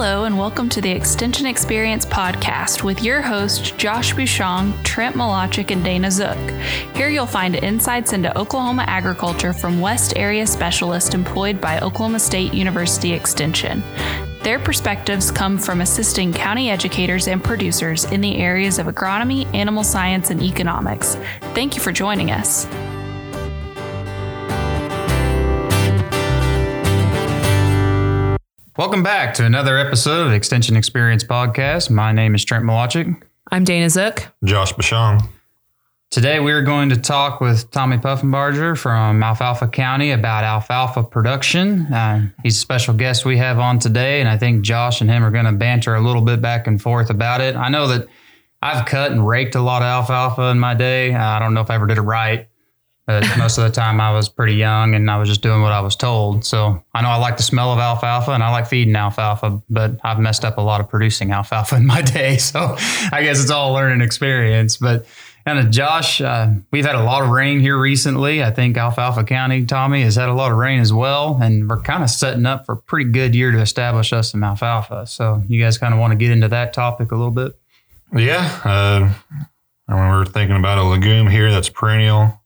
Hello, and welcome to the Extension Experience podcast with your hosts, Josh Bushong, Trent Milacek, and Dana Zook. Here you'll find insights into Oklahoma agriculture from West Area specialists employed by Oklahoma State University Extension. Their perspectives come from assisting county educators and producers in the areas of agronomy, animal science, and economics. Thank you for joining us. Welcome back to another episode of Extension Experience Podcast. My name is Trent Milacek. I'm Dana Zook. Josh Bushong. Today we are going to talk with Tommy Puffinbarger from Alfalfa County about alfalfa production. Uh, he's a special guest we have on today, and I think Josh and him are going to banter a little bit back and forth about it. I know that I've cut and raked a lot of alfalfa in my day. Uh, I don't know if I ever did it right. But most of the time I was pretty young and I was just doing what I was told. So I know I like the smell of alfalfa and I like feeding alfalfa, but I've messed up a lot of producing alfalfa in my day. So I guess it's all learning experience. But kind of Josh, uh, we've had a lot of rain here recently. I think Alfalfa County, Tommy, has had a lot of rain as well. And we're kind of setting up for a pretty good year to establish us some alfalfa. So you guys kind of want to get into that topic a little bit? Yeah. Uh, I mean, we're thinking about a legume here that's perennial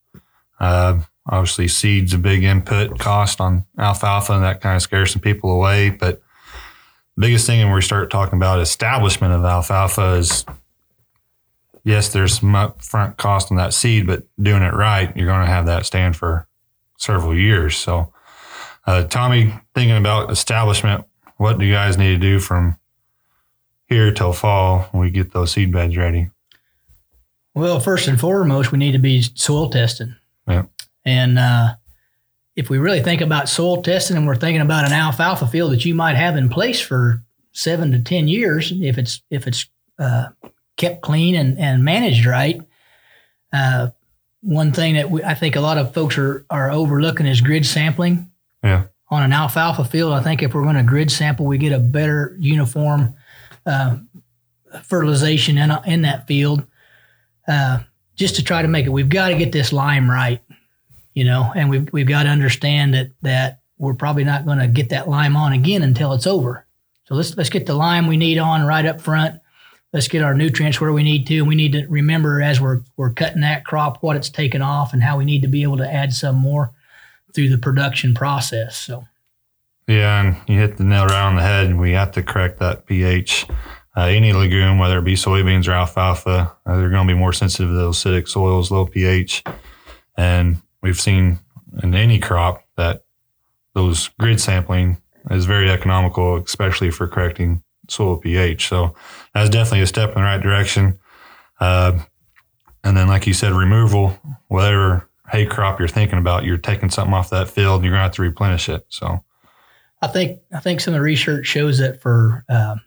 uh, obviously, seed's a big input cost on alfalfa, and that kind of scares some people away. But biggest thing when we start talking about establishment of alfalfa is yes, there's some upfront cost on that seed, but doing it right, you're going to have that stand for several years. So, uh, Tommy, thinking about establishment, what do you guys need to do from here till fall when we get those seed beds ready? Well, first and foremost, we need to be soil tested. Yeah. And uh, if we really think about soil testing and we're thinking about an alfalfa field that you might have in place for seven to 10 years, if it's, if it's uh, kept clean and, and managed right, uh, one thing that we, I think a lot of folks are, are overlooking is grid sampling. Yeah. On an alfalfa field, I think if we're going to grid sample, we get a better uniform uh, fertilization in, in that field. Uh, just to try to make it. We've got to get this lime right, you know, and we've we've got to understand that that we're probably not going to get that lime on again until it's over. So let's let's get the lime we need on right up front. Let's get our nutrients where we need to, and we need to remember as we're we're cutting that crop what it's taken off and how we need to be able to add some more through the production process. So. Yeah, and you hit the nail right on the head. We have to correct that pH uh, any legume, whether it be soybeans or alfalfa, uh, they're going to be more sensitive to those acidic soils, low pH. And we've seen in any crop that those grid sampling is very economical, especially for correcting soil pH. So that's definitely a step in the right direction. Uh, and then, like you said, removal, whatever hay crop you're thinking about, you're taking something off that field and you're going to have to replenish it. So I think, I think some of the research shows that for, um,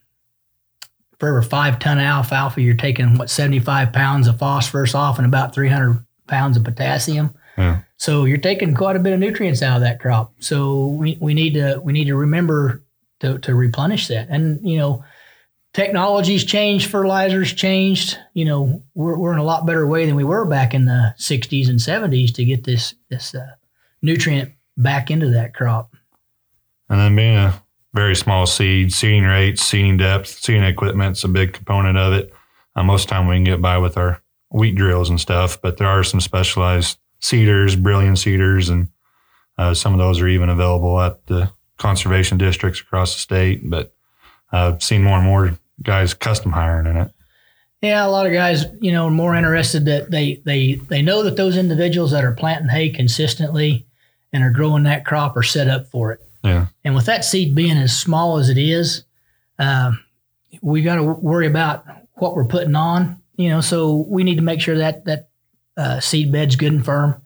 for every five ton of alfalfa, you're taking what 75 pounds of phosphorus off and about 300 pounds of potassium. Yeah. So you're taking quite a bit of nutrients out of that crop. So we, we need to we need to remember to, to replenish that. And you know, technology's changed, fertilizers changed. You know, we're, we're in a lot better way than we were back in the 60s and 70s to get this this uh, nutrient back into that crop. And then being a very small seed, seeding rates, seeding depth, seeding equipment's a big component of it. Uh, most of the time we can get by with our wheat drills and stuff, but there are some specialized seeders, Brillion seeders, and uh, some of those are even available at the conservation districts across the state. But I've seen more and more guys custom hiring in it. Yeah, a lot of guys, you know, are more interested that they they they know that those individuals that are planting hay consistently and are growing that crop are set up for it. Yeah. And with that seed being as small as it is, uh, we got to worry about what we're putting on. You know, so we need to make sure that that uh, seed bed's good and firm.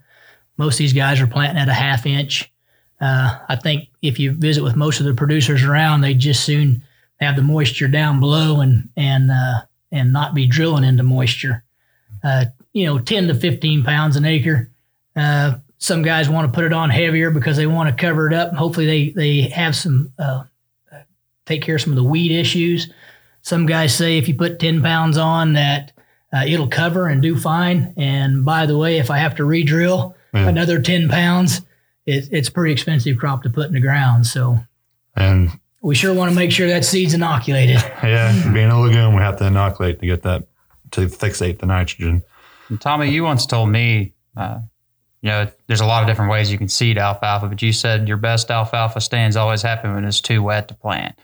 Most of these guys are planting at a half inch. Uh, I think if you visit with most of the producers around, they just soon have the moisture down below and and uh, and not be drilling into moisture. Uh, you know, ten to fifteen pounds an acre. Some guys want to put it on heavier because they want to cover it up. Hopefully, they they have some uh, take care of some of the weed issues. Some guys say if you put ten pounds on, that uh, it'll cover and do fine. And by the way, if I have to re-drill yeah. another ten pounds, it, it's pretty expensive crop to put in the ground. So, and we sure want to make sure that seed's inoculated. Yeah, being a legume, we have to inoculate to get that to fixate the nitrogen. And Tommy, you once told me, uh, you know, there's a lot of different ways you can seed alfalfa, but you said your best alfalfa stands always happen when it's too wet to plant.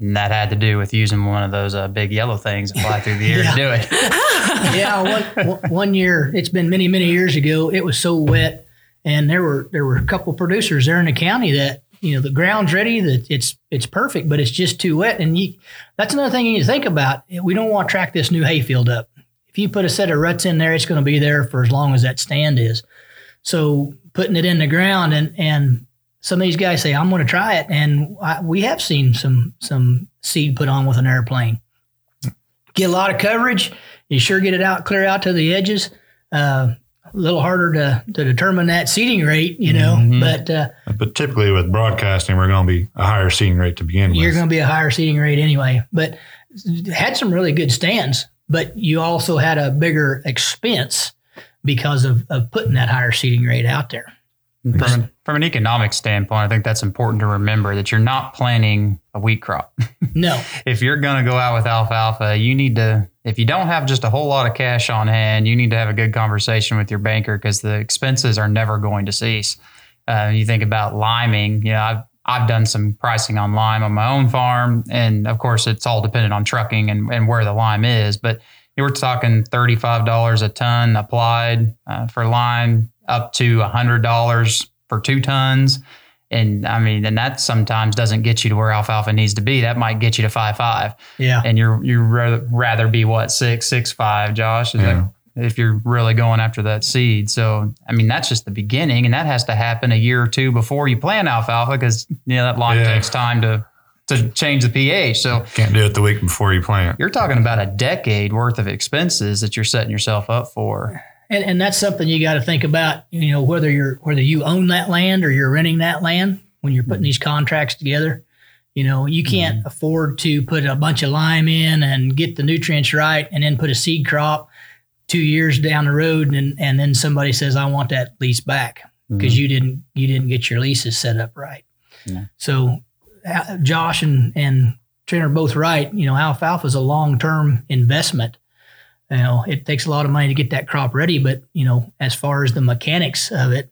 And that had to do with using one of those uh, big yellow things that fly through the air Yeah. to do it. yeah, one, one- year, it's been many, many years ago. It was so wet, and there were there were a couple producers there in the county that you know the ground's ready, that it's it's perfect, but it's just too wet. And you, that's another thing you need to think about. We don't want to track this new hayfield up. If you put a set of ruts in there, it's going to be there for as long as that stand is. So putting it in the ground and and some of these guys say I'm going to try it, and I, we have seen some some seed put on with an airplane. Get a lot of coverage. You sure get it out, clear out to the edges. Uh, a little harder to, to determine that seeding rate, you know, Mhm. but uh, But typically with broadcasting, we're going to be a higher seeding rate to begin with. you're going to be a higher seeding rate anyway. But had some really good stands, but you also had a bigger expense because of, of putting that higher seeding rate out there. From, an- from an economic standpoint, I think that's important to remember that you're not planting a wheat crop. No, if you're going to go out with alfalfa, you need to, if you don't have just a whole lot of cash on hand, you need to have a good conversation with your banker because the expenses are never going to cease. Uh, you think about liming, you know, I've, I've done some pricing on lime on my own farm. And of course, it's all dependent on trucking and, and where the lime is. But you were talking $35 a ton applied uh, for lime, up to $100 for two tons. And I mean, and that sometimes doesn't get you to where alfalfa needs to be. That might get you to five five, yeah, and you're you rather rather be what six six five, Josh. Is Yeah. that, if you're really going after that seed. So I mean, that's just the beginning, and that has to happen a year or two before you plant alfalfa because you know that lime Yeah. takes time to to change the pH. So Can't do it the week before you plant. you're talking about a decade worth of expenses that you're setting yourself up for. and, and that's something you got to think about. You know, whether you're whether you own that land or you're renting that land when you're putting mm-hmm. these contracts together. You know, you can't mm-hmm. afford to put a bunch of lime in and get the nutrients right, and then put a seed crop two years down the road, and and then somebody says, "I want that lease back." because you didn't you didn't get your leases set up right. Yeah. So uh, Josh and and Trent are both right. You know, alfalfa is a long term investment. You know, it takes a lot of money to get that crop ready, but you know, as far as the mechanics of it,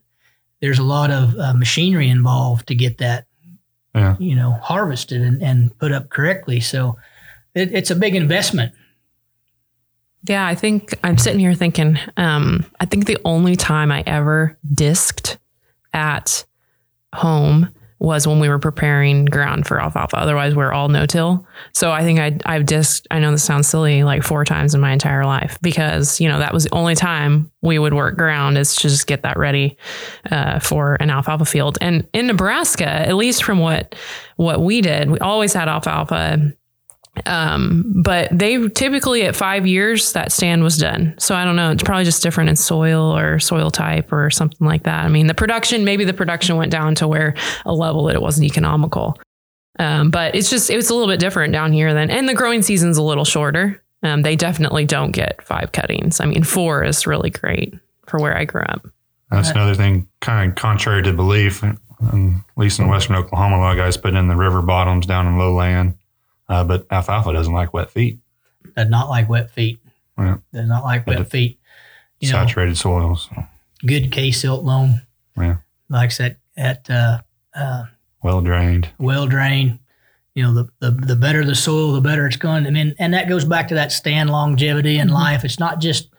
there's a lot of uh, machinery involved to get that Yeah. you know harvested and, and put up correctly. So it, it's a big investment. Yeah, I think I'm sitting here thinking, um, I think the only time I ever disked at home was when we were preparing ground for alfalfa. Otherwise, we're all no till. So I think I, I've disked, I know this sounds silly, like four times in my entire life because, you know, that was the only time we would work ground is to just get that ready uh, for an alfalfa field. And in Nebraska, at least from what, what we did, we always had alfalfa um, but they typically at five years that stand was done. So I don't know. It's probably just different in soil or soil type or something like that. I mean, the production maybe the production went down to where a level that it wasn't economical. Um, but it's just it was a little bit different down here then, and the growing season's a little shorter. Um, they definitely don't get five cuttings. I mean, four is really great for where I grew up. That's another thing, kind of contrary to belief. um, at least in western Oklahoma, a lot of guys put in the river bottoms down in lowland, uh, but alfalfa doesn't like wet feet, Does not like wet feet. Yeah. Does not like wet feet. You know, saturated soils. Good K silt loam. Yeah. Likes I said, at uh, uh, well drained. well drained. You know, the, the the better the soil, the better it's going. I mean, and that goes back to that stand longevity in life. It's not just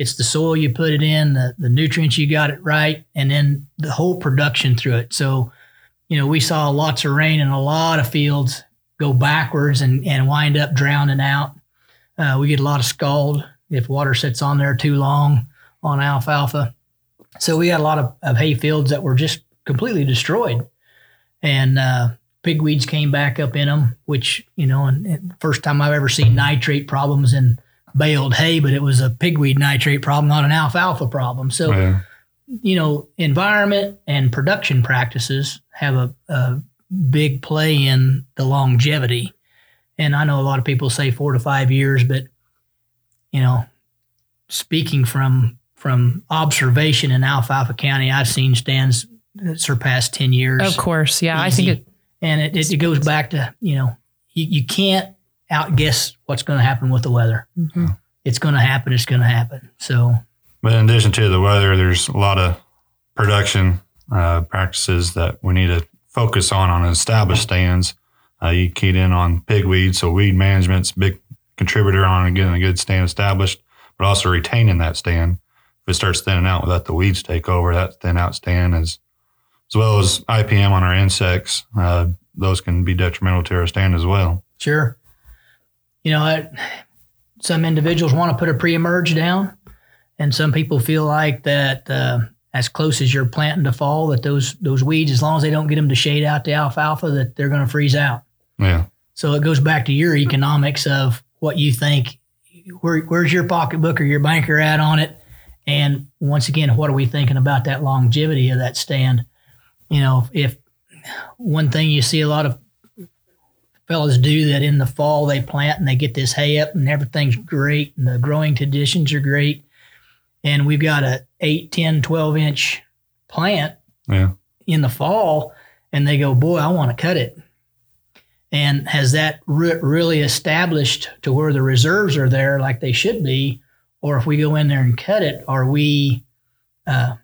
it's the soil you put it in, the the nutrients you got it right, and then the whole production through it. So, you know, we saw lots of rain in a lot of fields go backwards and and wind up drowning out. Uh, we get a lot of scald if water sits on there too long on alfalfa. So we had a lot of, of hay fields that were just completely destroyed and uh, pigweeds came back up in them, which you know, and, and first time I've ever seen nitrate problems in baled hay, but it was a pigweed nitrate problem, not an alfalfa problem. So Yeah. you know, environment and production practices have a, a big play in the longevity. And I know a lot of people say four to five years, but you know, speaking from from observation in Alfalfa County, I've seen stands that surpass ten years Of course, yeah. I think it. And it, it, it goes back to, you know, you, you can't outguess what's going to happen with the weather. Mhm. It's going to happen. It's going to happen. So, But in addition to the weather, there's a lot of production uh, practices that we need to focus on on established stands. Uh, you keyed in on pigweed, so weed management's big contributor on getting a good stand established, but also retaining that stand. If it starts thinning out without the weeds take over, that thin out stand is, as well as IPM on our insects, uh, those can be detrimental to our stand as well. Sure. You know, I, some individuals want to put a pre-emerge down, and some people feel like that uh, as close as you're planting to fall, that those those weeds, as long as they don't get them to shade out the alfalfa, that they're going to freeze out. Yeah. So it goes back to your economics of what you think. Where, where's your pocketbook or your banker at on it? And once again, what are we thinking about that longevity of that stand? You know, if one thing you see a lot of fellas do that in the fall they plant and they get this hay up and everything's great and the growing conditions are great and we've got a 8 10 12 inch plant Yeah. in the fall and they go boy i want to cut it and has that root really established to where the reserves are there like they should be or if we go in there and cut it are we uh,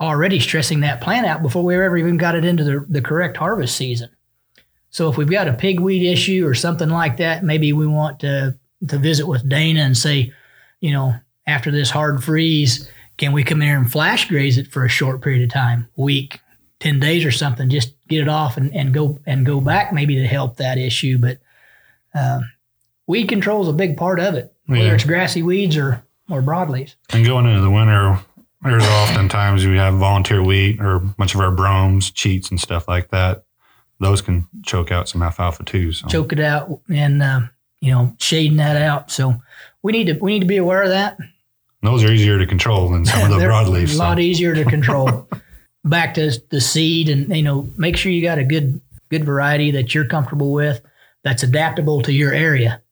already stressing that plant out before we ever even got it into the, the correct harvest season so if we've got a pigweed issue or something like that, maybe we want to to visit with Dana and say, you know, after this hard freeze, can we come in here and flash graze it for a short period of time, week, ten days or something, just get it off and, and go and go back maybe to help that issue. But um, weed control is a big part of it, whether Yeah. it's grassy weeds or or broadleaves. And going into the winter, there's oftentimes we have volunteer wheat or a bunch of our bromes, cheats, and stuff like that. Those can choke out some alfalfa too. So Choke it out and uh, you know shading that out. So we need to we need to be aware of that. Those are easier to control than some of the broadleaves. A so. lot easier to control. Back to the seed, and you know, make sure you got a good good variety that you're comfortable with, that's adaptable to your area.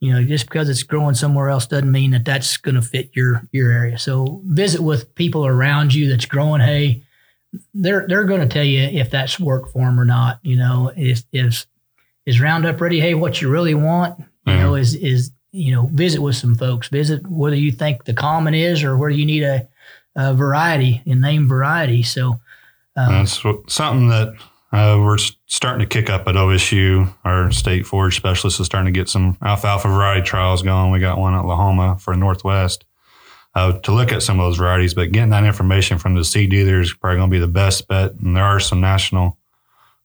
You know, just because it's growing somewhere else doesn't mean that that's going to fit your your area. So visit with people around you that's growing hay. They're they're going to tell you if that's worked for them or not. You know, is is is Roundup Ready hay what you really want? You Yeah. know, is is you know, visit with some folks. Visit whether you think the common is or whether you need a, a variety and name variety. So, um, That's something that uh, we're starting to kick up at OSU. Our state forage specialist is starting to get some alfalfa variety trials going. We got one at Lahoma for Northwest uh, to look at some of those varieties. But getting that information from the seed dealer is probably going to be the best bet. And there are some national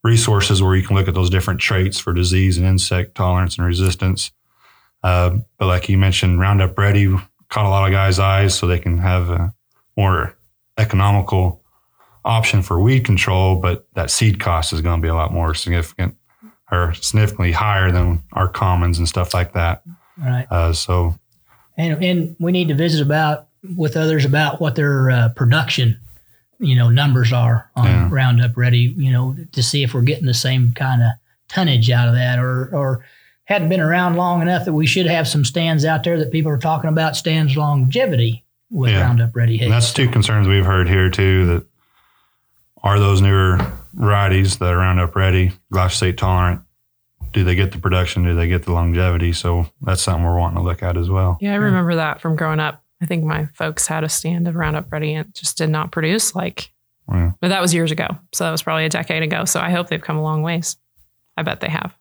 resources where you can look at those different traits for disease and insect tolerance and resistance. Uh, but like you mentioned, Roundup Ready caught a lot of guys' eyes so they can have a more economical option for weed control, but that seed cost is going to be a lot more significant or significantly higher than our commons and stuff like that. right. Uh, so And, and we need to visit about with others about what their uh, production, you know, numbers are on Yeah. Roundup Ready, you know, to see if we're getting the same kind of tonnage out of that or, or hadn't been around long enough that we should have some stands out there that people are talking about stands longevity with Yeah. Roundup Ready hay. and that's two concerns we've heard here too. That are those newer varieties that are Roundup ready, glyphosate tolerant. Do they get the production? Do they get the longevity? So that's something we're wanting to look at as well. Yeah, I remember that from growing up. I think my folks had a stand of Roundup Ready and it just did not produce like, Yeah. but that was years ago. So that was probably a decade ago. So I hope they've come a long ways. I bet they have.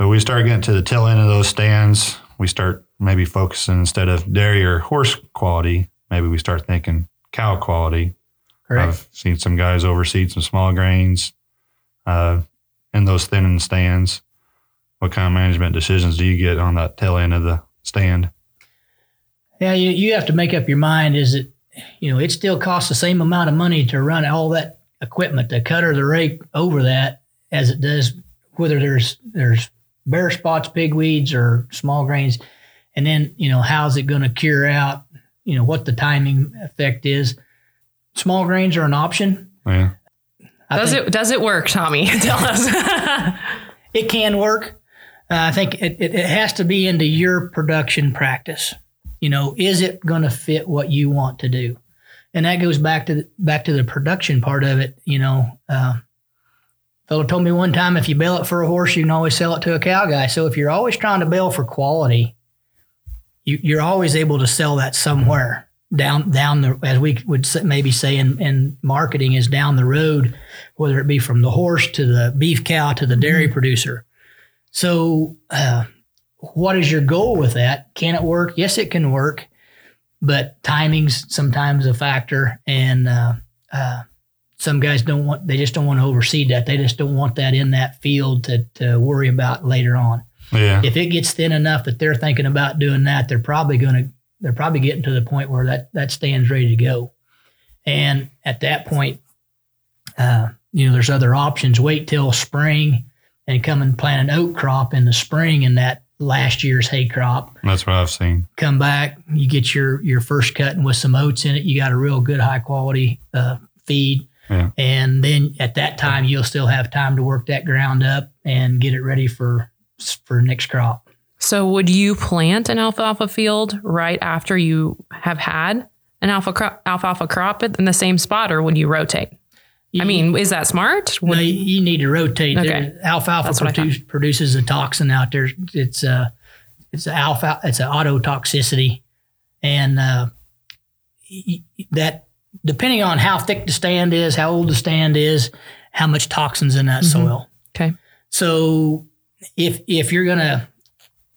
But we start getting to the tail end of those stands. We start maybe focusing instead of dairy or horse quality, maybe we start thinking cow quality. Correct. I've seen some guys overseed some small grains uh, in those thinning stands. What kind of management decisions do you get on that tail end of the stand? Yeah, you, you have to make up your mind. Is it, you know, it still costs the same amount of money to run all that equipment, the cutter, the rake over that, as it does whether there's there's bare spots, pigweeds, or small grains. And then, you know, how's it going to cure out? You know, what the timing effect is. Small grains are an option. Yeah. I does think it does it work, Tommy? Tell us. It can work. Uh, I think it, it, it has to be into your production practice. You know, is it going to fit what you want to do? And that goes back to the, back to the production part of it. You know, uh, fellow told me one time if you bale it for a horse, you can always sell it to a cow guy. So if you're always trying to bale for quality, you, you're always able to sell that somewhere down down the as we would maybe say in, in marketing is down the road, whether it be from the horse to the beef cow to the dairy producer. So, uh, what is your goal with that? Can it work? Yes, it can work, but timing's sometimes a factor, and uh, uh, some guys don't want they just don't want to overseed that. They just don't want that in that field to to worry about later on. Yeah. If it gets thin enough that they're thinking about doing that, they're probably going to they're probably getting to the point where that that stands ready to go. And at that point, uh, you know, there's other options. Wait till spring and come and plant an oat crop in the spring in that last year's hay crop. That's what I've seen. Come back, you get your your first cutting with some oats in it. You got a real good high quality uh, feed. Yeah. And then at that time, you'll still have time to work that ground up and get it ready for for next crop. So would you plant an alfalfa field right after you have had an alpha crop, alfalfa crop in the same spot, or would you rotate? I mean, is that smart? No, Would- you, you need to rotate. Okay. There- Alfalfa That's produce, produces a toxin out there. It's a it's a alpha. It's an autotoxicity, and uh, y- y- that depending on how thick the stand is, how old the stand is, how much toxins in that Mhm. soil. Okay. So if if you're gonna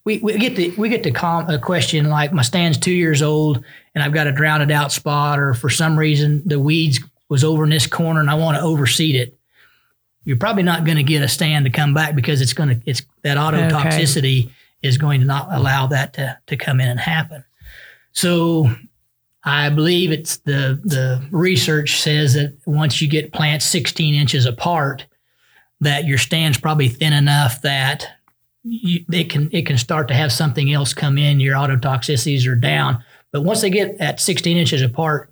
we, we get the we get the com- a question like my stand's two years old and I've got a drowned out spot or for some reason the weeds was over in this corner and I want to overseed it. You're probably not going to get a stand to come back because it's going to it's that autotoxicity is going to not allow that to to come in and happen. So I believe it's the the research says that once you get plants 16 inches apart, that your stand's probably thin enough that you, it can it can start to have something else come in. Your autotoxicities are down, but once they get at 16 inches apart,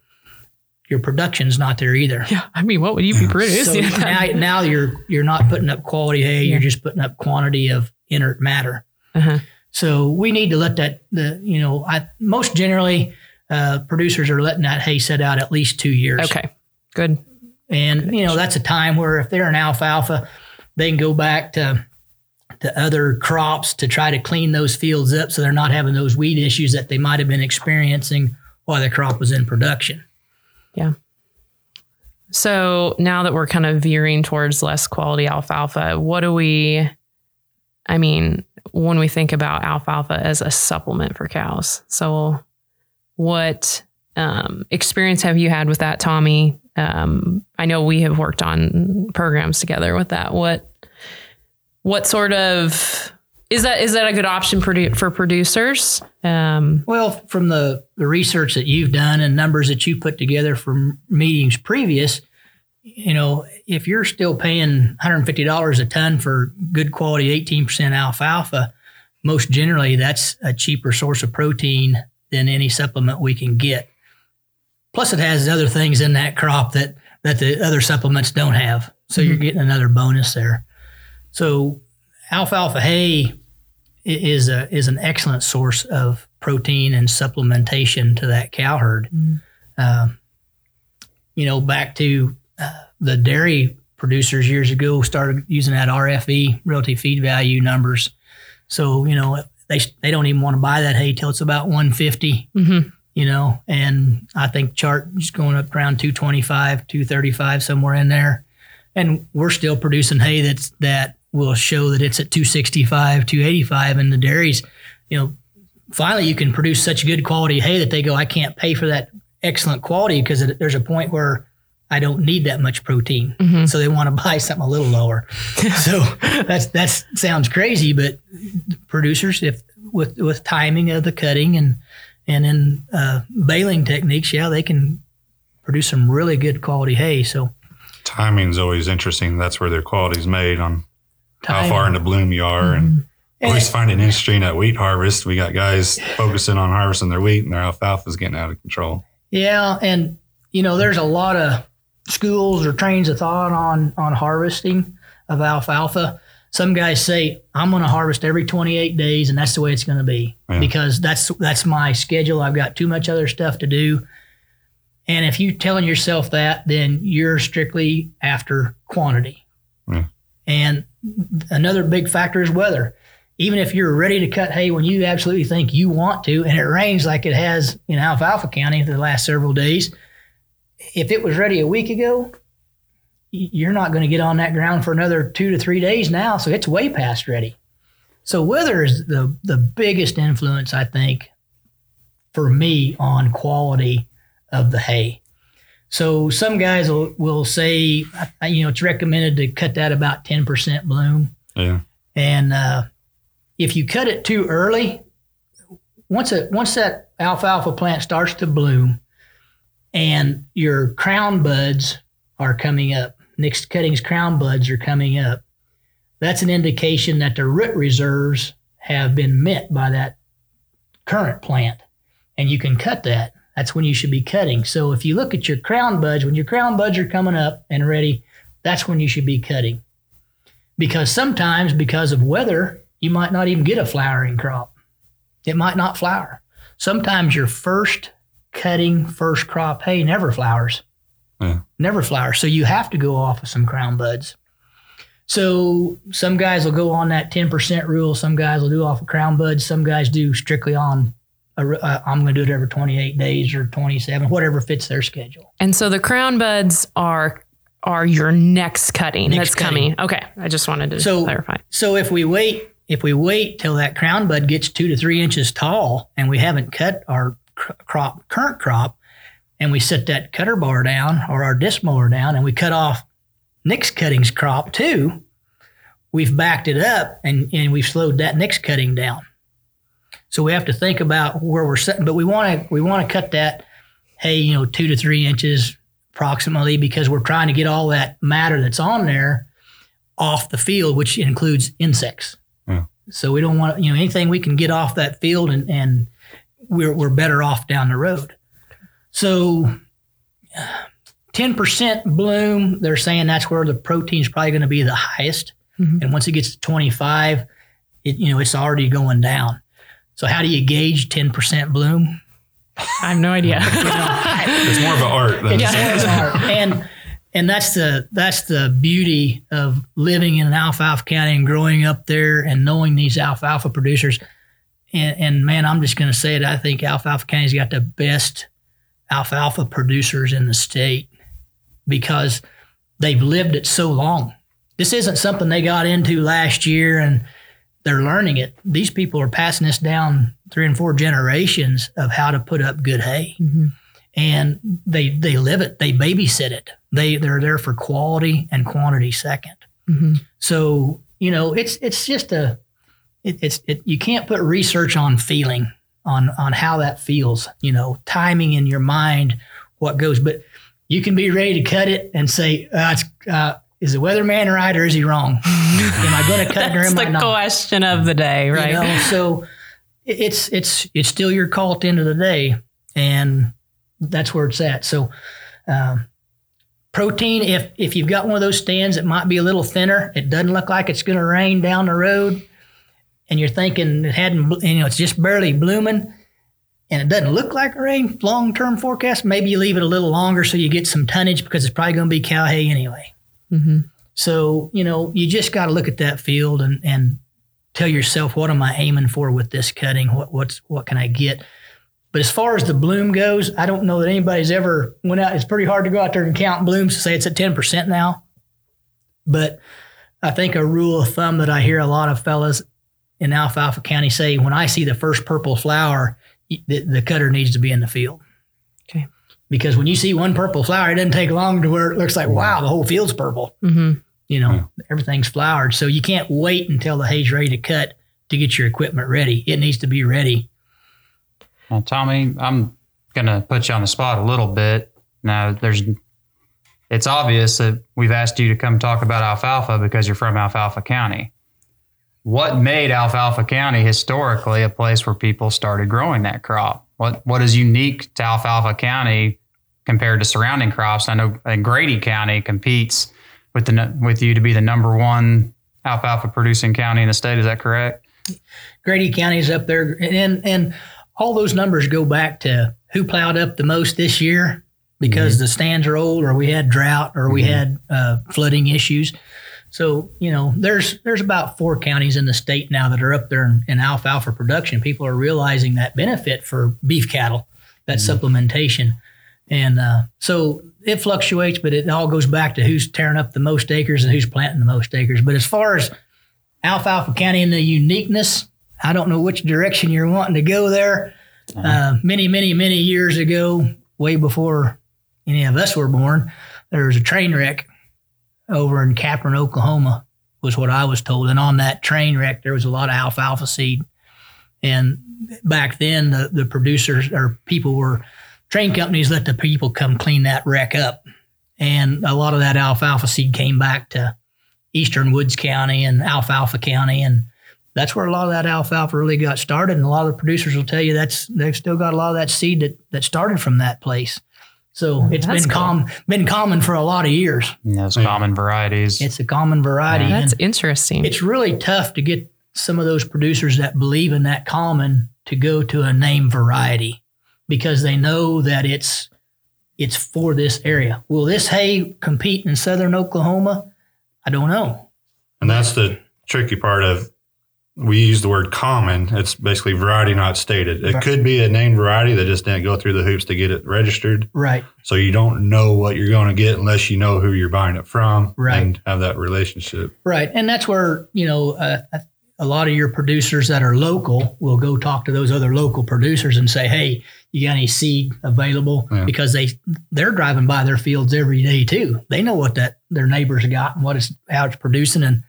your production's not there either. yeah, I mean, what would you be So producing? now, now you're you're not putting up quality hay. You're just putting up quantity of inert matter. Uh-huh. So we need to let that the you know I most generally uh, producers are letting that hay set out at least two years. Okay, good. And you know that's a time where if they're an alfalfa, they can go back to to other crops to try to clean those fields up so they're not having those weed issues that they might have been experiencing while the crop was in production. Yeah. So now that we're kind of veering towards less quality alfalfa, what do we, I mean, when we think about alfalfa as a supplement for cows? So, what um, experience have you had with that, Tommy? Um, I know we have worked on programs together with that. What, what sort of is that? Is that a good option for producers? Um, Well, from the, the research that you've done and numbers that you put together from meetings previous, you know, if you're still paying $150 a ton for good quality 18% alfalfa, most generally that's a cheaper source of protein than any supplement we can get. Plus, it has other things in that crop that, that the other supplements don't have. So you're getting another bonus there. So alfalfa hay is a is an excellent source of protein and supplementation to that cow herd. Um, you know, back to uh, the dairy producers years ago started using that RFV, relative feed value numbers. So you know they they don't even want to buy that hay till it's about 150. mhm. You know, and I think chart is going up around 225, 235 somewhere in there, and we're still producing hay that's that will show that it's at 265, 285, and the dairies, you know, finally you can produce such good quality hay that they go, I can't pay for that excellent quality because there's a point where I don't need that much protein. Mhm. So they want to buy something a little lower. so that's that sounds crazy, but producers, if with with timing of the cutting and and in uh, baling techniques, yeah, they can produce some really good quality hay. So Timing's always interesting. That's where their quality's made on how far into bloom you are. And always find it interesting at wheat harvest. We got guys focusing on harvesting their wheat and their alfalfa's getting out of control. Yeah, and you know, there's a lot of schools or trains of thought on on harvesting of alfalfa. Some guys say I'm going to harvest every 28 days, and that's the way it's going to be Yeah. because that's that's my schedule. I've got too much other stuff to do. And if you're telling yourself that, then you're strictly after quantity. Yeah. And another big factor is weather. Even if you're ready to cut hay when you absolutely think you want to, and it rains like it has in Alfalfa County the last several days, if it was ready a week ago, you're not going to get on that ground for another two to three days now. So it's way past ready. So weather is the the biggest influence, I think, for me on quality of the hay. So some guys will, will say, you know, it's recommended to cut that about 10% bloom. Yeah. And uh, if you cut it too early, once it once that alfalfa plant starts to bloom, and your crown buds are coming up, next cuttings crown buds are coming up, that's an indication that the root reserves have been met by that current plant, and you can cut that. That's when you should be cutting. So if you look at your crown buds, when your crown buds are coming up and ready, that's when you should be cutting. Because sometimes, because of weather, you might not even get a flowering crop. It might not flower. Sometimes your first cutting, first crop hay never flowers. Yeah. Never flowers. So you have to go off of some crown buds. So some guys will go on that 10% rule. Some guys will do off of crown buds. Some guys do strictly on, a, uh, I'm going to do it every 28 days or 27, whatever fits their schedule. And so the crown buds are are your next cutting Next that's coming. Okay, I just wanted to So- clarify. So if we wait, if we wait till that crown bud gets two to three inches tall and we haven't cut our cr- crop, current crop, and we set that cutter bar down or our disc mower down and we cut off next cutting's crop too, we've backed it up and, and we've slowed that next cutting down. So we have to think about where we're setting, but we want to we want to cut that hay, you know, two to three inches approximately because we're trying to get all that matter that's on there off the field, which includes insects. Yeah. So we don't want you know anything we can get off that field and and we're we're better off down the road. So. 10% bloom, they're saying that's where the protein's probably going to be the highest. Mhm. And once it gets to 25, it, you know, it's already going down. So how do you gauge 10% bloom? I have no idea. It's more of an art than It's it's hard. And and that's the that's the beauty of living in an Alfalfa County and growing up there and knowing these alfalfa producers. And, and man, I'm just going to say it. I think Alfalfa County's got the best alfalfa producers in the state because they've lived it so long. This isn't something they got into last year and they're learning it. These people are passing this down three and four generations of how to put up good hay Mhm. and they they live it. They babysit it. They they're there for quality and quantity second. Mhm. So you know it's it's just a it, it's it, you can't put research on feeling on on how that feels. You know timing in your mind what goes, but you can be ready to cut it and say uh, it's, uh, is the weatherman right or is he wrong? am I going to cut or That's am I the not? question of the day, right? You know, so it's it's it's still your call at the end of the day, and that's where it's at. So, um, protein. If if you've got one of those stands it might be a little thinner, it doesn't look like it's going to rain down the road, and you're thinking it hadn't, you know, it's just barely blooming. And it doesn't look like a rain long term forecast. Maybe you leave it a little longer so you get some tonnage because it's probably going to be cow hay anyway. Mhm. So, you know, you just got to look at that field and, and tell yourself, what am I aiming for with this cutting? What, what's, what can I get? But as far as the bloom goes, I don't know that anybody's ever went out. It's pretty hard to go out there and count blooms to say it's at 10% now. But I think a rule of thumb that I hear a lot of fellas in Alfalfa County say, when I see the first purple flower, the, the cutter needs to be in the field. Okay. Because when you see one purple flower, it doesn't take long to where it looks like, wow, the whole field's purple Mhm. you know, everything's flowered. So you can't wait until the hay's ready to cut to get your equipment ready. It needs to be ready. Now, Tommy, I'm going to put you on the spot a little bit. Now, there's, it's obvious that we've asked you to come talk about alfalfa because you're from Alfalfa County. What made Alfalfa County historically a place where people started growing that crop? What What is unique to Alfalfa County compared to surrounding crops? I know Grady County competes with the with you to be the number one alfalfa producing county in the state. Is that correct? Grady County's up there, and and all those numbers go back to who plowed up the most this year because the stands are old, or we had drought, or we had uh, flooding issues. So you know, there's there's about four counties in the state now that are up there in, in alfalfa production. People are realizing that benefit for beef cattle, that supplementation, and uh, so it fluctuates, but it all goes back to who's tearing up the most acres and who's planting the most acres. But as far as Alfalfa County and the uniqueness, I don't know which direction you're wanting to go there. Uh, many, many, many years ago, way before any of us were born, there was a train wreck over in Capron, Oklahoma, was what I was told. And on that train wreck, there was a lot of alfalfa seed. And back then, the, the producers or people were, train companies let the people come clean that wreck up. And a lot of that alfalfa seed came back to Eastern Woods County and Alfalfa County. And that's where a lot of that alfalfa really got started. And a lot of the producers will tell you that's they've still got a lot of that seed that, that started from that place. So oh, it's That's been cool. com- been common for a lot of years. And those common varieties. It's a common variety. That's interesting. it's really tough to get some of those producers that believe in that common to go to a name variety because they know that it's it's for this area. Will this hay compete in southern Oklahoma? I don't know. And that's the tricky part of we use the word common. It's basically variety not stated. It Right. could be a named variety that just didn't go through the hoops to get it registered. Right. So you don't know what you're going to get unless you know who you're buying it from Right. and have that relationship. Right. And that's where, you know, uh, a lot of your producers that are local will go talk to those other local producers and say, "Hey, you got any seed available?" Yeah. Because they they're driving by their fields every day too. They know what that their neighbors got and what it's how it's producing and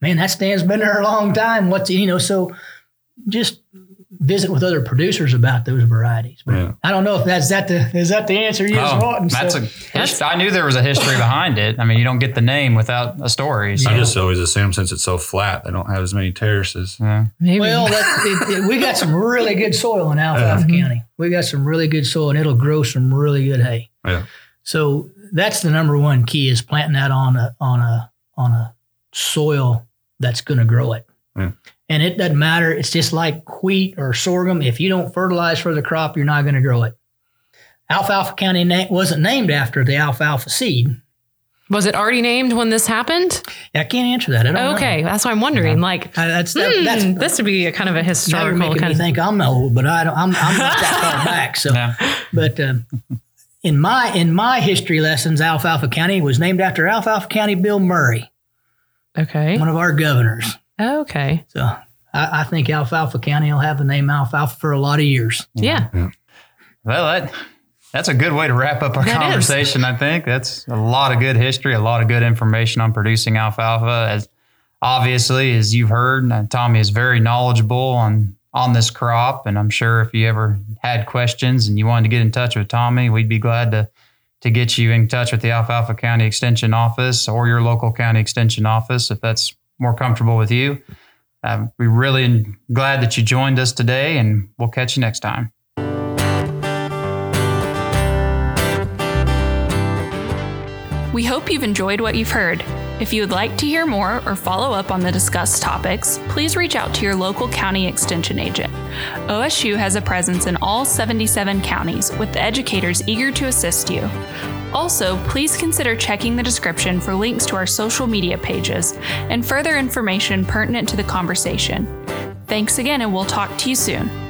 man, that stand's been there a long time. What's you know, so just visit with other producers about those varieties. But Yeah. I don't know if that's that the is that the answer you was Oh, wanting. that's So- a. hist- I knew there was a history behind it. I mean, you don't get the name without a story. So, I just always assume since it's so flat, they don't have as many terraces. yeah. Well, that, it, it- we got some really good soil in Alfalfa County. We got some really good soil, and it'll grow some really good hay. Yeah. So that's the number one key is planting that on a on a on a soil that's going to grow it. Yeah. And it doesn't matter. It's just like wheat or sorghum. If you don't fertilize for the crop, you're not going to grow it. Alfalfa County na- wasn't named after the alfalfa seed. was it already named when this happened? I can't answer that. I don't know. Okay, that's why I'm wondering. Like, I- that's that, hmm, that's this would be a kind of a historical making kind me of. think I'm old, but I don't, I'm, I'm not that far back. So, Yeah. but um, in my in my history lessons, Alfalfa County was named after Alfalfa County Bill Murray, Okay. one of our governors. Okay. So I, I think Alfalfa County will have the name Alfalfa for a lot of years. Yeah. Well, that that's a good way to wrap up our That is. conversation. I think that's a lot of good history, a lot of good information on producing alfalfa. As obviously, as you've heard, uh, Tommy is very knowledgeable on on this crop, and I'm sure if you ever had questions and you wanted to get in touch with Tommy, we'd be glad to to get you in touch with the Alfalfa County Extension Office or your local county extension office if that's more comfortable with you. Um, we're really glad that you joined us today, and we'll catch you next time. We hope you've enjoyed what you've heard. If you would like to hear more or follow up on the discussed topics, please reach out to your local county extension agent. OSU has a presence in all 77 counties, with educators eager to assist you. Also, please consider checking the description for links to our social media pages and further information pertinent to the conversation. Thanks again, and we'll talk to you soon.